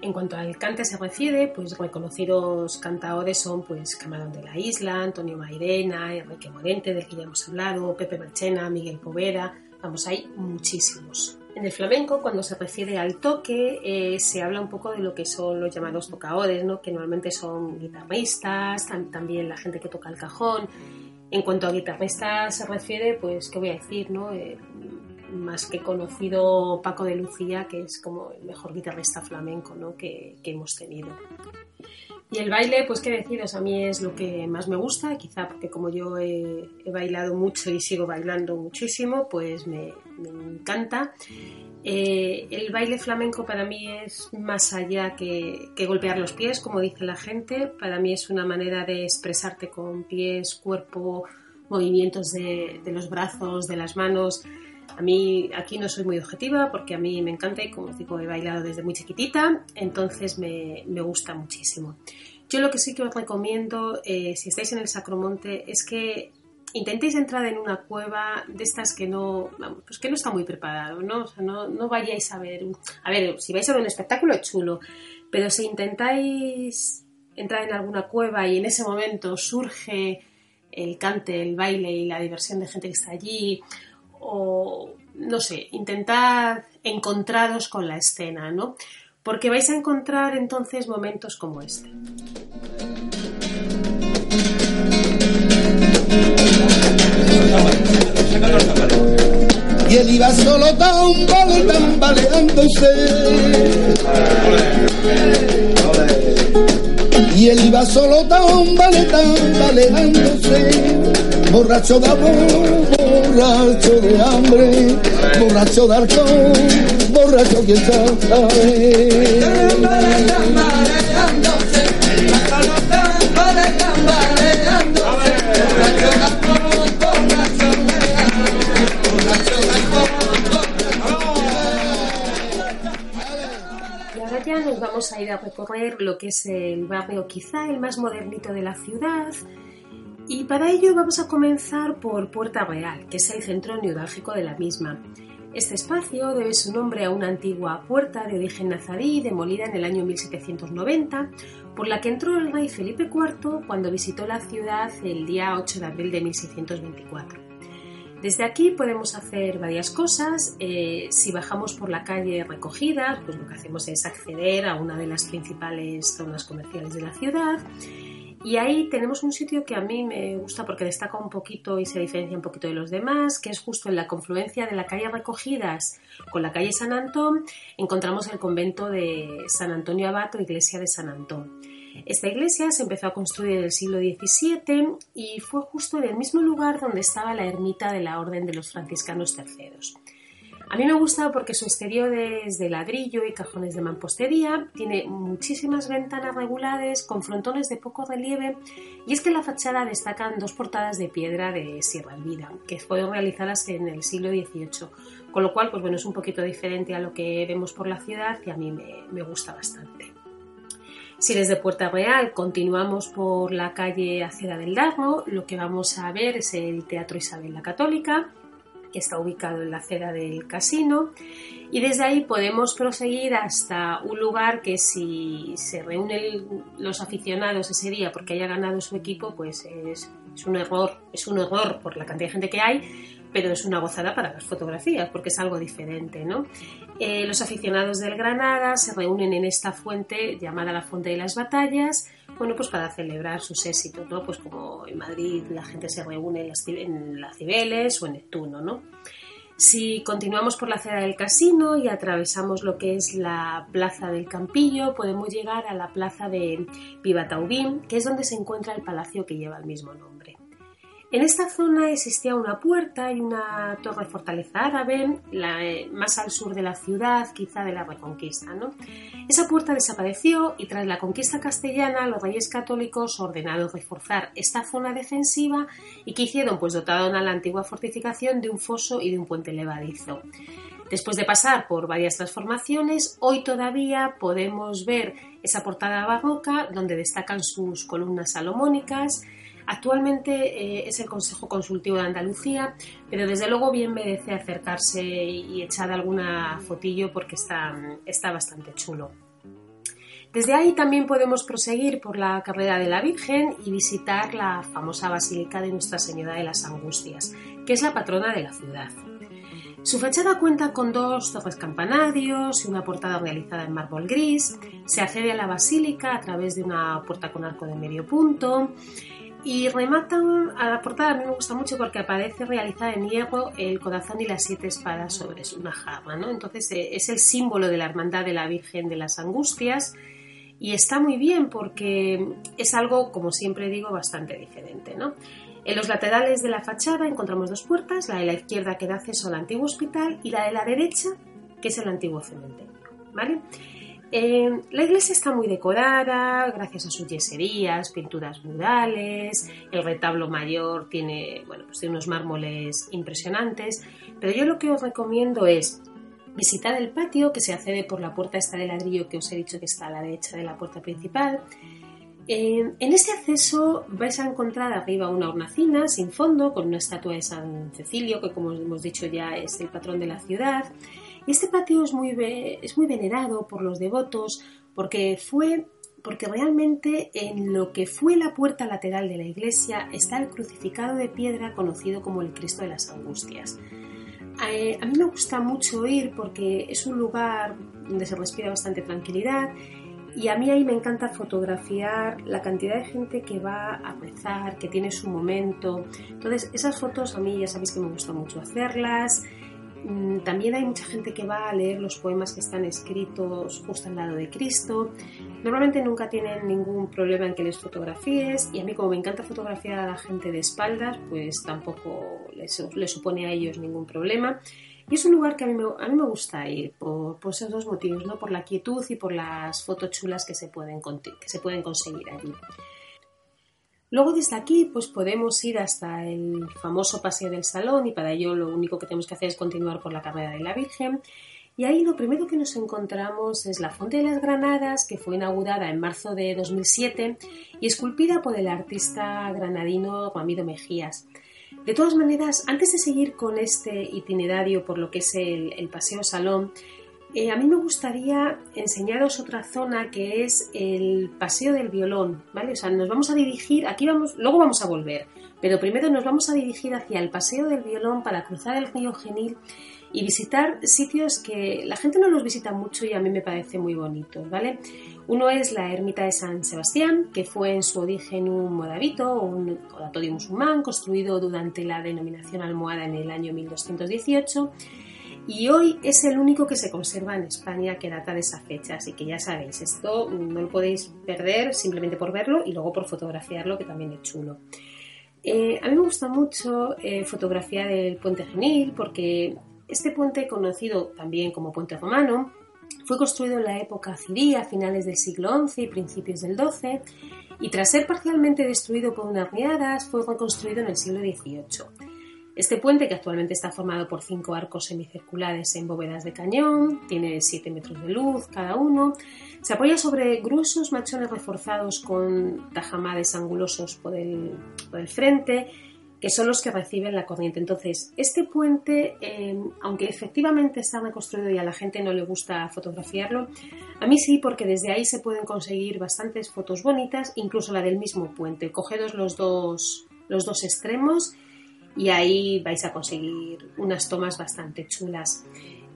En cuanto al cante se refiere, pues reconocidos cantadores son pues Camarón de la Isla, Antonio Mairena, Enrique Morente, del que ya hemos hablado, Pepe Marchena, Miguel Povera, vamos, hay muchísimos. En el flamenco, cuando se refiere al toque, eh, se habla un poco de lo que son los llamados tocadores, ¿no? que normalmente son guitarristas, también la gente que toca el cajón. En cuanto a guitarristas se refiere, pues, ¿qué voy a decir? No? Eh, más que conocido Paco de Lucía, que es como el mejor guitarrista flamenco ¿no? que, hemos tenido. Y el baile, pues qué deciros, a mí es lo que más me gusta, quizá porque como yo he, bailado mucho y sigo bailando muchísimo, pues me, encanta. Eh, el baile flamenco para mí es más allá que, golpear los pies, como dice la gente, para mí es una manera de expresarte con pies, cuerpo, movimientos de, de los brazos, de las manos. A mí aquí no soy muy objetiva porque a mí me encanta y como digo he bailado desde muy chiquitita, entonces me, gusta muchísimo. Yo lo que sí que os recomiendo eh, si estáis en el Sacromonte es que intentéis entrar en una cueva de estas que no, pues que no está muy preparado, ¿no? no, no vayáis a ver, a ver, si vais a ver un espectáculo es chulo, pero si intentáis entrar en alguna cueva y en ese momento surge el cante, el baile y la diversión de gente que está allí, o no sé, intentad encontraros con la escena, ¿no? Porque vais a encontrar entonces momentos como este. y él iba solo tambale, tambaleándose. Y él iba solo tambale, tambaleándose. Borracho de amor, borracho de hambre, borracho de alcohol, borracho que nos vamos a ir a recorrer lo que es el barrio quizá el más modernito de la ciudad. Y para ello vamos a comenzar por Puerta Real, que es el centro neurálgico de la misma. Este espacio debe su nombre a una antigua puerta de origen nazarí demolida en el año 1790, por la que entró el rey Felipe IV cuando visitó la ciudad el día 8 de abril de 1624. Desde aquí podemos hacer varias cosas. Eh, si bajamos por la calle Recogidas, pues lo que hacemos es acceder a una de las principales zonas comerciales de la ciudad. Y ahí tenemos un sitio que a mí me gusta porque destaca un poquito y se diferencia un poquito de los demás, que es justo en la confluencia de la calle Recogidas con la calle San Antón, encontramos el convento de San Antonio Abato, iglesia de San Antón. Esta iglesia se empezó a construir en el siglo XVII y fue justo en el mismo lugar donde estaba la ermita de la Orden de los Franciscanos Terceros. A mí me gusta porque su exterior es de ladrillo y cajones de mampostería, tiene muchísimas ventanas regulares con frontones de poco relieve y es que en la fachada destacan dos portadas de piedra de Sierra Elvira, que fueron realizadas en el siglo XVIII, con lo cual pues bueno, es un poquito diferente a lo que vemos por la ciudad y a mí me, gusta bastante. Si desde Puerta Real continuamos por la calle Acera del Darro, lo que vamos a ver es el Teatro Isabel la Católica, que está ubicado en la acera del casino. Y desde ahí podemos proseguir hasta un lugar que si se reúnen los aficionados ese día porque haya ganado su equipo, pues es, un error, es un error por la cantidad de gente que hay, pero es una gozada para las fotografías porque es algo diferente, ¿no? Eh, los aficionados del Granada se reúnen en esta fuente llamada la Fuente de las Batallas, bueno, pues para celebrar sus éxitos, ¿no? Pues como en Madrid la gente se reúne en las, Cibeles o en Neptuno, ¿no? Si continuamos por la acera del casino y atravesamos lo que es la plaza del Campillo, podemos llegar a la plaza de Vivataubín, que es donde se encuentra el palacio que lleva el mismo nombre. En esta zona existía una puerta y una torre fortaleza árabe, la, eh, más al sur de la ciudad, quizá de la Reconquista. ¿no? Esa puerta desapareció y tras la conquista castellana los reyes católicos ordenaron reforzar esta zona defensiva y que hicieron pues dotaron a la antigua fortificación de un foso y de un puente levadizo. Después de pasar por varias transformaciones, hoy todavía podemos ver esa portada barroca donde destacan sus columnas salomónicas, Actualmente eh, es el Consejo Consultivo de Andalucía, pero desde luego bien merece acercarse y echar alguna fotillo porque está, está bastante chulo. Desde ahí también podemos proseguir por la carrera de la Virgen y visitar la famosa Basílica de Nuestra Señora de las Angustias, que es la patrona de la ciudad. Su fachada cuenta con dos torres campanarios y una portada realizada en mármol gris. Se accede a la basílica a través de una puerta con arco de medio punto y rematan a la portada, a mí me gusta mucho porque aparece realizada en hierro el corazón y las siete espadas sobre una jarra, ¿no? Entonces eh, es el símbolo de la hermandad de la Virgen de las Angustias y está muy bien porque es algo, como siempre digo, bastante diferente, ¿no? En los laterales de la fachada encontramos dos puertas, la de la izquierda que da acceso al antiguo hospital y la de la derecha que es el antiguo cementerio, ¿vale? Eh, la iglesia está muy decorada gracias a sus yeserías, pinturas murales, el retablo mayor tiene, bueno, pues tiene unos mármoles impresionantes, pero yo lo que os recomiendo es visitar el patio que se accede por la puerta esta de ladrillo que os he dicho que está a la derecha de la puerta principal. Eh, en este acceso vais a encontrar arriba una hornacina sin fondo con una estatua de San Cecilio que como hemos dicho ya es el patrón de la ciudad. Este patio es muy, es muy venerado por los devotos porque fue porque realmente en lo que fue la puerta lateral de la iglesia está el crucificado de piedra conocido como el Cristo de las Angustias. Eh, a mí me gusta mucho ir porque es un lugar donde se respira bastante tranquilidad y a mí ahí me encanta fotografiar la cantidad de gente que va a rezar, que tiene su momento. Entonces, esas fotos a mí ya sabéis que me gusta mucho hacerlas. Mm, también hay mucha gente que va a leer los poemas que están escritos justo al lado de Cristo. Normalmente nunca tienen ningún problema en que les fotografíes y a mí como me encanta fotografiar a la gente de espaldas, pues tampoco les, supone a ellos ningún problema. Y es un lugar que a mí me, a mí me gusta ir por, por, esos dos motivos, ¿no? por la quietud y por las fotos chulas que se pueden, que se pueden conseguir allí. Luego desde aquí pues podemos ir hasta el famoso Paseo del Salón y para ello lo único que tenemos que hacer es continuar por la Carrera de la Virgen. Y ahí lo primero que nos encontramos es la Fuente de las Granadas, que fue inaugurada en marzo de 2007 y esculpida por el artista granadino Ramiro Mejías. De todas maneras, antes de seguir con este itinerario por lo que es el, el Paseo Salón, eh, a mí me gustaría enseñaros otra zona que es el paseo del violón, ¿vale? O sea, nos vamos a dirigir, aquí vamos, luego vamos a volver, pero primero nos vamos a dirigir hacia el paseo del violón para cruzar el río Genil y visitar sitios que la gente no los visita mucho y a mí me parece muy bonitos, ¿vale? Uno es la ermita de San Sebastián, que fue en su origen un modavito, un oratorio musulmán construido durante la denominación almohada en el año 1218 y hoy es el único que se conserva en España que data de esa fecha, así que ya sabéis, esto no lo podéis perder simplemente por verlo y luego por fotografiarlo, que también es chulo. Eh, a mí me gusta mucho eh, fotografiar el puente Genil porque este puente, conocido también como puente romano, fue construido en la época ciría, a finales del siglo XI y principios del XII, y tras ser parcialmente destruido por unas riadas, fue reconstruido en el siglo XVIII. Este puente, que actualmente está formado por cinco arcos semicirculares en bóvedas de cañón, tiene 7 metros de luz cada uno, se apoya sobre gruesos machones reforzados con tajamades angulosos por el, frente, que son los que reciben la corriente. Entonces, este puente, eh, aunque efectivamente está reconstruido y a la gente no le gusta fotografiarlo, a mí sí, porque desde ahí se pueden conseguir bastantes fotos bonitas, incluso la del mismo puente. Cogedos los dos, los dos extremos y ahí vais a conseguir unas tomas bastante chulas.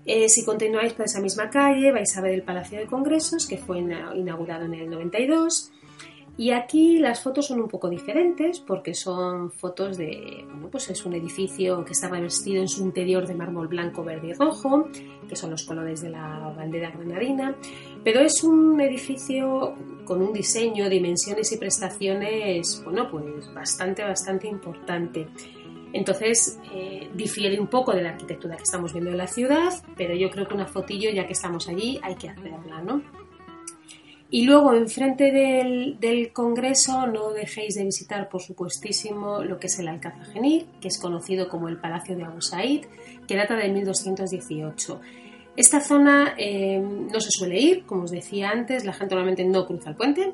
Eh, si continuáis por esa misma calle vais a ver el Palacio de Congresos que fue inaugurado en el 92 y aquí las fotos son un poco diferentes porque son fotos de, bueno, pues es un edificio que está revestido en su interior de mármol blanco, verde y rojo, que son los colores de la bandera granadina, pero es un edificio con un diseño, dimensiones y prestaciones, bueno, pues bastante, bastante importante. Entonces, eh, difiere un poco de la arquitectura que estamos viendo en la ciudad, pero yo creo que una fotillo, ya que estamos allí, hay que hacerla, ¿no? Y luego, enfrente del, Congreso, no dejéis de visitar, por supuestísimo, lo que es el Alcázar Genil, que es conocido como el Palacio de Abu Said, que data de 1218. Esta zona eh, no se suele ir, como os decía antes, la gente normalmente no cruza el puente,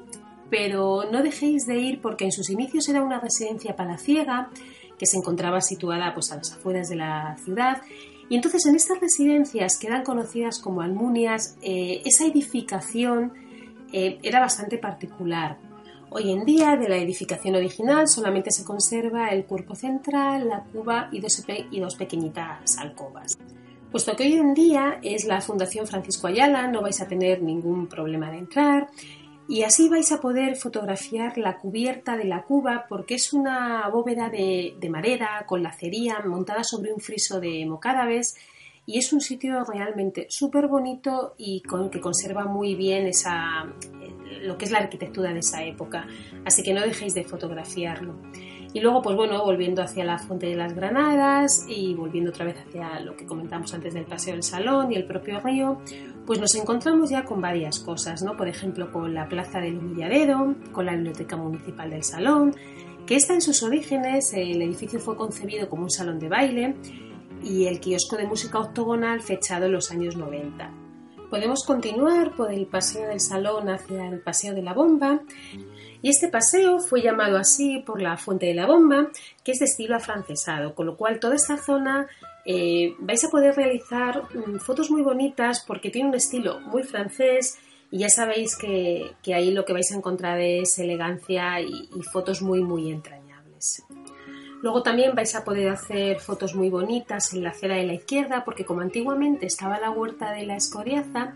pero no dejéis de ir porque en sus inicios era una residencia palaciega que se encontraba situada pues, a las afueras de la ciudad. Y entonces en estas residencias que eran conocidas como almunias, eh, esa edificación eh, era bastante particular. Hoy en día de la edificación original solamente se conserva el cuerpo central, la cuba y dos, y dos pequeñitas alcobas. Puesto que hoy en día es la Fundación Francisco Ayala, no vais a tener ningún problema de entrar y así vais a poder fotografiar la cubierta de la cuba porque es una bóveda de, madera con lacería montada sobre un friso de mocádaves y es un sitio realmente súper bonito y que conserva muy bien eh, lo que es la arquitectura de esa época. Así que no dejéis de fotografiarlo. Y luego, pues bueno, volviendo hacia la Fuente de las Granadas y volviendo otra vez hacia lo que comentamos antes del Paseo del Salón y el propio río, pues nos encontramos ya con varias cosas, ¿no? Por ejemplo, con la Plaza del Humilladero, con la Biblioteca Municipal del Salón, que está en sus orígenes, el edificio fue concebido como un salón de baile y el kiosco de música octogonal fechado en los años 90. Podemos continuar por el Paseo del Salón hacia el Paseo de la Bomba y este paseo fue llamado así por la Fuente de la Bomba, que es de estilo afrancesado, con lo cual toda esta zona eh, vais a poder realizar mm, fotos muy bonitas porque tiene un estilo muy francés y ya sabéis que, ahí lo que vais a encontrar es elegancia y, fotos muy muy entrañables. Luego también vais a poder hacer fotos muy bonitas en la acera de la izquierda, porque como antiguamente estaba la huerta de la Escoriaza,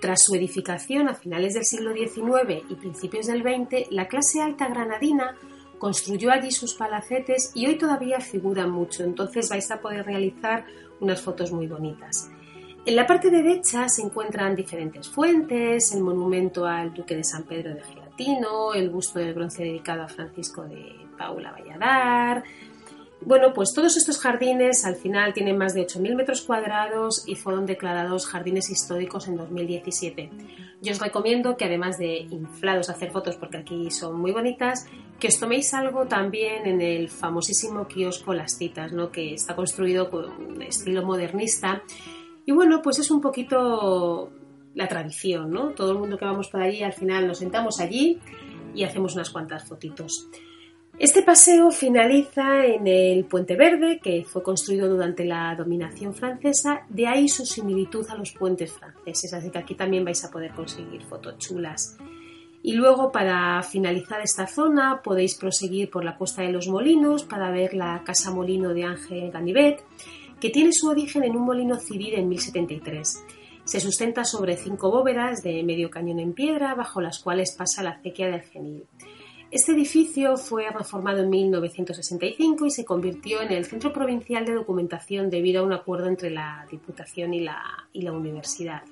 tras su edificación a finales del siglo XIX y principios del XX, la clase alta granadina construyó allí sus palacetes y hoy todavía figuran mucho, entonces vais a poder realizar unas fotos muy bonitas. En la parte derecha se encuentran diferentes fuentes, el monumento al duque de San Pedro de Gelatino, el busto de bronce dedicado a Francisco de Paula Valladar. Bueno, pues todos estos jardines al final tienen más de 8.000 metros cuadrados y fueron declarados jardines históricos en 2017. Yo os recomiendo que además de inflados hacer fotos porque aquí son muy bonitas, que os toméis algo también en el famosísimo kiosco Las Citas, ¿no? que está construido con estilo modernista. Y bueno, pues es un poquito la tradición, ¿no? Todo el mundo que vamos por allí al final nos sentamos allí y hacemos unas cuantas fotitos. Este paseo finaliza en el Puente Verde, que fue construido durante la dominación francesa, de ahí su similitud a los puentes franceses, así que aquí también vais a poder conseguir fotos chulas. Y luego, para finalizar esta zona, podéis proseguir por la Costa de los Molinos para ver la Casa Molino de Ángel Ganivet, que tiene su origen en un molino civil en 1073. Se sustenta sobre cinco bóvedas de medio cañón en piedra, bajo las cuales pasa la acequia del Genil. Este edificio fue reformado en 1965 y se convirtió en el Centro Provincial de Documentación debido a un acuerdo entre la Diputación y la, universidad.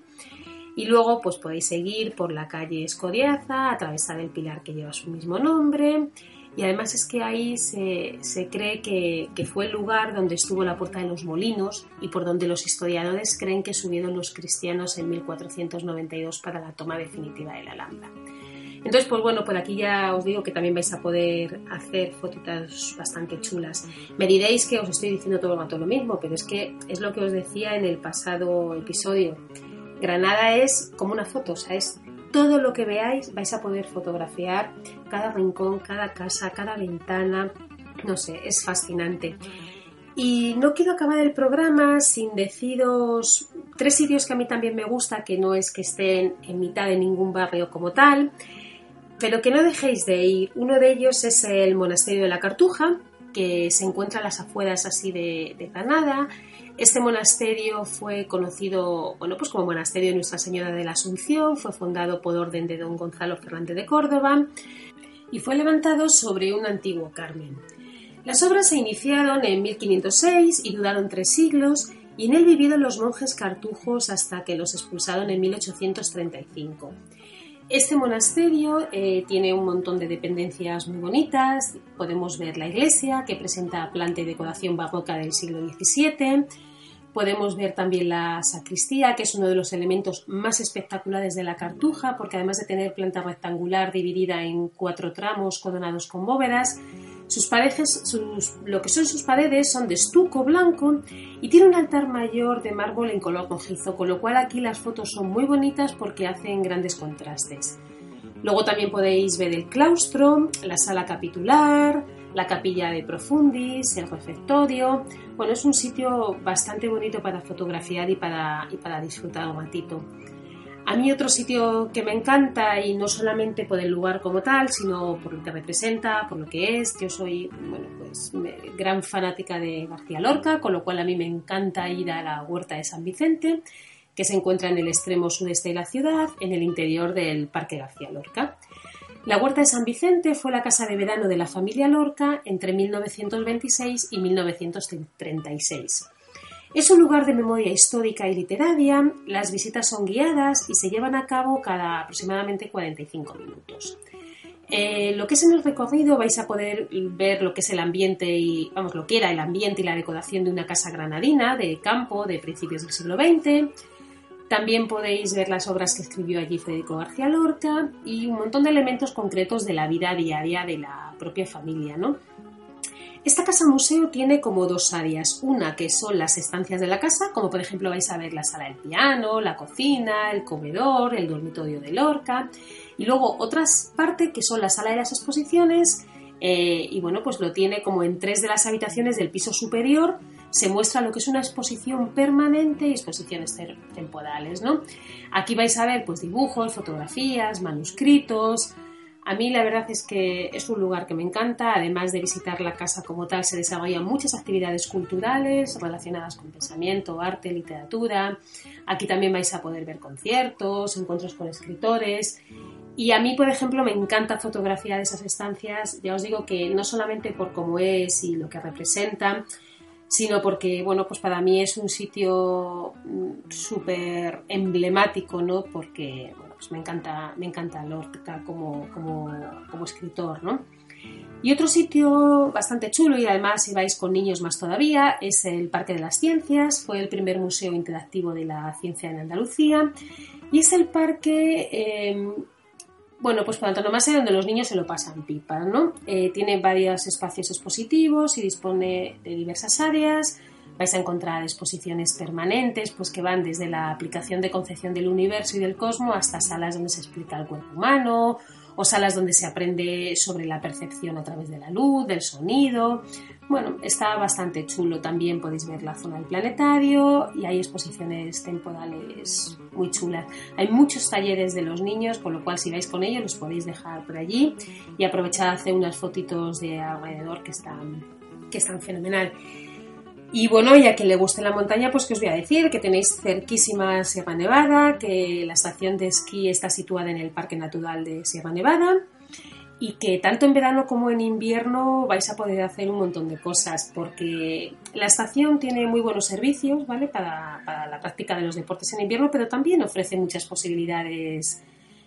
Y luego pues podéis seguir por la calle Escoriaza, atravesar el pilar que lleva su mismo nombre. Y además es que ahí se, cree que, que, fue el lugar donde estuvo la Puerta de los Molinos y por donde los historiadores creen que subieron los cristianos en 1492 para la toma definitiva de la Alhambra. Entonces, pues bueno, por aquí ya os digo que también vais a poder hacer fotitas bastante chulas. Me diréis que os estoy diciendo todo el rato lo mismo, pero es que es lo que os decía en el pasado episodio. Granada es como una foto, o sea, es todo lo que veáis, vais a poder fotografiar cada rincón, cada casa, cada ventana. No sé, es fascinante. Y no quiero acabar el programa sin deciros tres sitios que a mí también me gusta, que no es que estén en mitad de ningún barrio como tal, pero que no dejéis de ir. Uno de ellos es el Monasterio de la Cartuja, que se encuentra a las afueras así de, Granada. Este monasterio fue conocido bueno, pues como Monasterio de Nuestra Señora de la Asunción, fue fundado por orden de don Gonzalo Fernández de Córdoba y fue levantado sobre un antiguo Carmen. Las obras se iniciaron en 1506 y duraron tres siglos y en él vivieron los monjes cartujos hasta que los expulsaron en 1835. Este monasterio eh, tiene un montón de dependencias muy bonitas. Podemos ver la iglesia, que presenta planta y decoración barroca del siglo XVII. Podemos ver también la sacristía, que es uno de los elementos más espectaculares de la cartuja, porque además de tener planta rectangular dividida en cuatro tramos coronados con bóvedas, sus paredes, lo que son sus paredes son de estuco blanco y tiene un altar mayor de mármol en color rojizo, con lo cual aquí las fotos son muy bonitas porque hacen grandes contrastes. Luego también podéis ver el claustro, la sala capitular, la capilla de Profundis, el refectorio. Bueno, es un sitio bastante bonito para fotografiar y para, y para disfrutar un ratito. A mí otro sitio que me encanta y no solamente por el lugar como tal, sino por lo que representa, por lo que es. Yo soy, bueno, pues gran fanática de García Lorca, con lo cual a mí me encanta ir a la Huerta de San Vicente, que se encuentra en el extremo sudeste de la ciudad, en el interior del Parque García Lorca. La Huerta de San Vicente fue la casa de verano de la familia Lorca entre 1926 y 1936. Es un lugar de memoria histórica y literaria, las visitas son guiadas y se llevan a cabo cada aproximadamente 45 minutos. Eh, lo que es en el recorrido vais a poder ver lo que es el ambiente y, vamos, lo que era el ambiente y la decoración de una casa granadina de campo de principios del siglo XX. También podéis ver las obras que escribió allí Federico García Lorca y un montón de elementos concretos de la vida diaria de la propia familia, ¿no? Esta casa museo tiene como dos áreas, una que son las estancias de la casa, como por ejemplo vais a ver la sala del piano, la cocina, el comedor, el dormitorio de Lorca, y luego otras partes que son la sala de las exposiciones, eh, y bueno, pues lo tiene como en tres de las habitaciones del piso superior, se muestra lo que es una exposición permanente y exposiciones temporales, ¿no? Aquí vais a ver pues dibujos, fotografías, manuscritos, A mí la verdad es que es un lugar que me encanta, además de visitar la casa como tal, se desarrollan muchas actividades culturales relacionadas con pensamiento, arte, literatura. Aquí también vais a poder ver conciertos, encuentros con escritores. Y a mí, por ejemplo, me encanta fotografiar esas estancias, ya os digo que no solamente por cómo es y lo que representa, sino porque, bueno, pues para mí es un sitio mm, súper emblemático, ¿no? Porque, pues me encanta, me encanta Lorca como, como, escritor, ¿no? Y otro sitio bastante chulo y además si vais con niños más todavía es el Parque de las Ciencias, fue el primer museo interactivo de la ciencia en Andalucía y es el parque, eh, bueno, pues por antonomasia donde los niños se lo pasan pipa, ¿no? Eh, tiene varios espacios expositivos y dispone de diversas áreas, vais a encontrar exposiciones permanentes, pues que van desde la aplicación de concepción del universo y del cosmos hasta salas donde se explica el cuerpo humano o salas donde se aprende sobre la percepción a través de la luz, del sonido. Bueno, está bastante chulo. También podéis ver la zona del planetario y hay exposiciones temporales muy chulas. Hay muchos talleres de los niños, con lo cual si vais con ellos los podéis dejar por allí y aprovechar a hacer unas fotitos de alrededor que están, que están fenomenal. Y bueno, ya que le guste la montaña, pues que os voy a decir que tenéis cerquísima Sierra Nevada, que la estación de esquí está situada en el Parque Natural de Sierra Nevada y que tanto en verano como en invierno vais a poder hacer un montón de cosas porque la estación tiene muy buenos servicios, ¿vale? Para, para la práctica de los deportes en invierno, pero también ofrece muchas posibilidades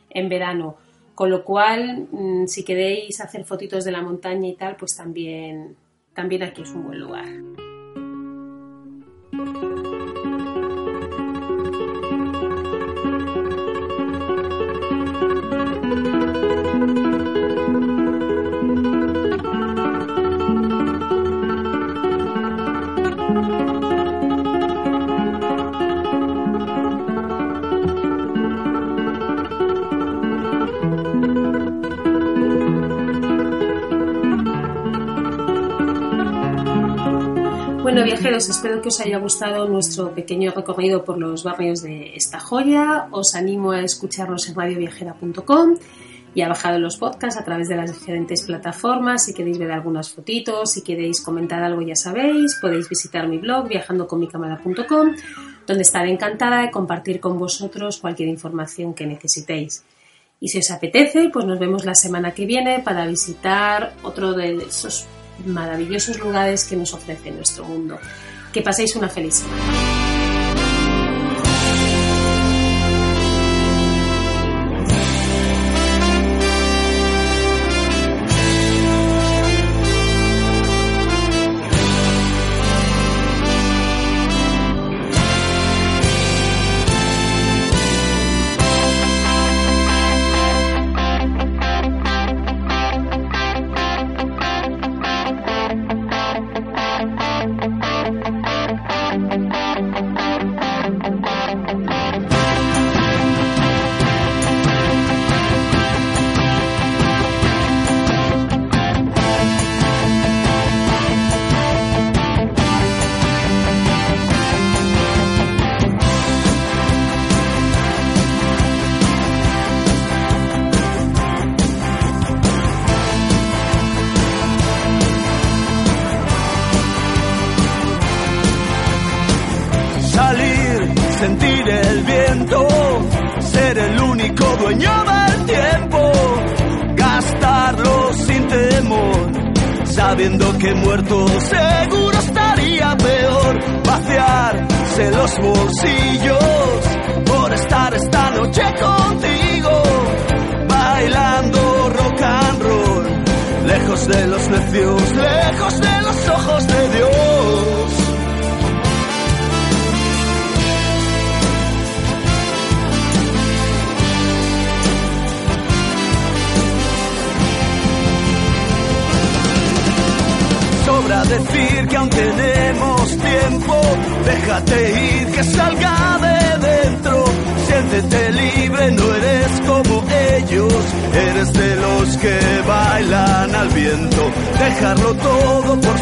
en verano. Con lo cual, mm, si queréis hacer fotitos de la montaña y tal, pues también, también aquí es un buen lugar. Música Bueno, viajeros, espero que os haya gustado nuestro pequeño recorrido por los barrios de esta joya. Os animo a escucharnos en radioviajera.com y a bajar los podcasts a través de las diferentes plataformas. Si queréis ver algunas fotitos, si queréis comentar algo, ya sabéis, podéis visitar mi blog viajandoconmicámara.com, donde estaré encantada de compartir con vosotros cualquier información que necesitéis. Y si os apetece, pues nos vemos la semana que viene para visitar otro de esos maravillosos lugares que nos ofrece nuestro mundo. Que paséis una feliz semana. Que muerto seguro estaría peor. Vaciarse los bolsillos por estar esta noche contigo, bailando rock and roll, lejos de los necios, lejos de decir que aún tenemos tiempo, déjate ir, que salga de dentro, siéntete libre, no eres como ellos, eres de los que bailan al viento, dejarlo todo por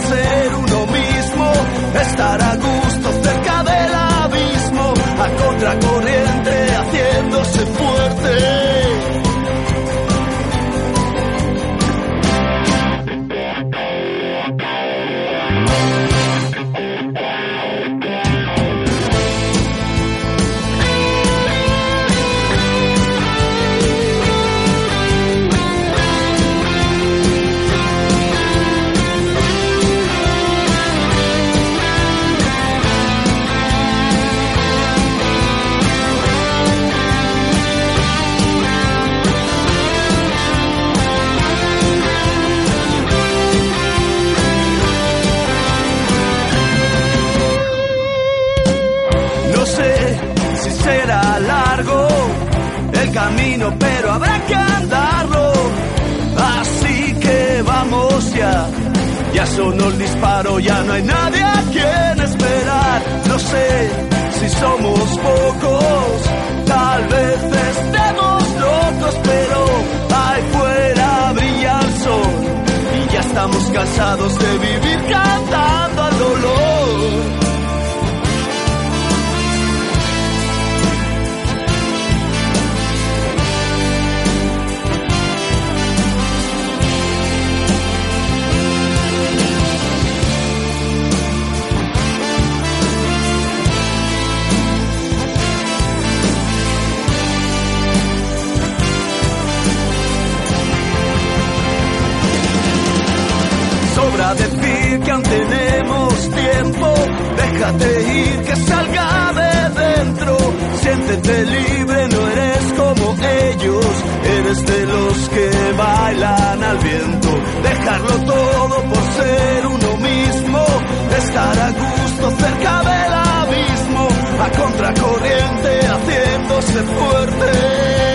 sonó el disparo, ya no hay nadie a quien esperar. No sé si somos pocos, tal vez estemos locos, pero ahí fuera brilla el sol. Y ya estamos cansados de vivir cantando al dolor. Sobra decir que aún tenemos tiempo, déjate ir, que salga de dentro, siéntete libre, no eres como ellos, eres de los que bailan al viento, dejarlo todo por ser uno mismo, estar a gusto cerca del abismo, a contracorriente haciéndose fuerte.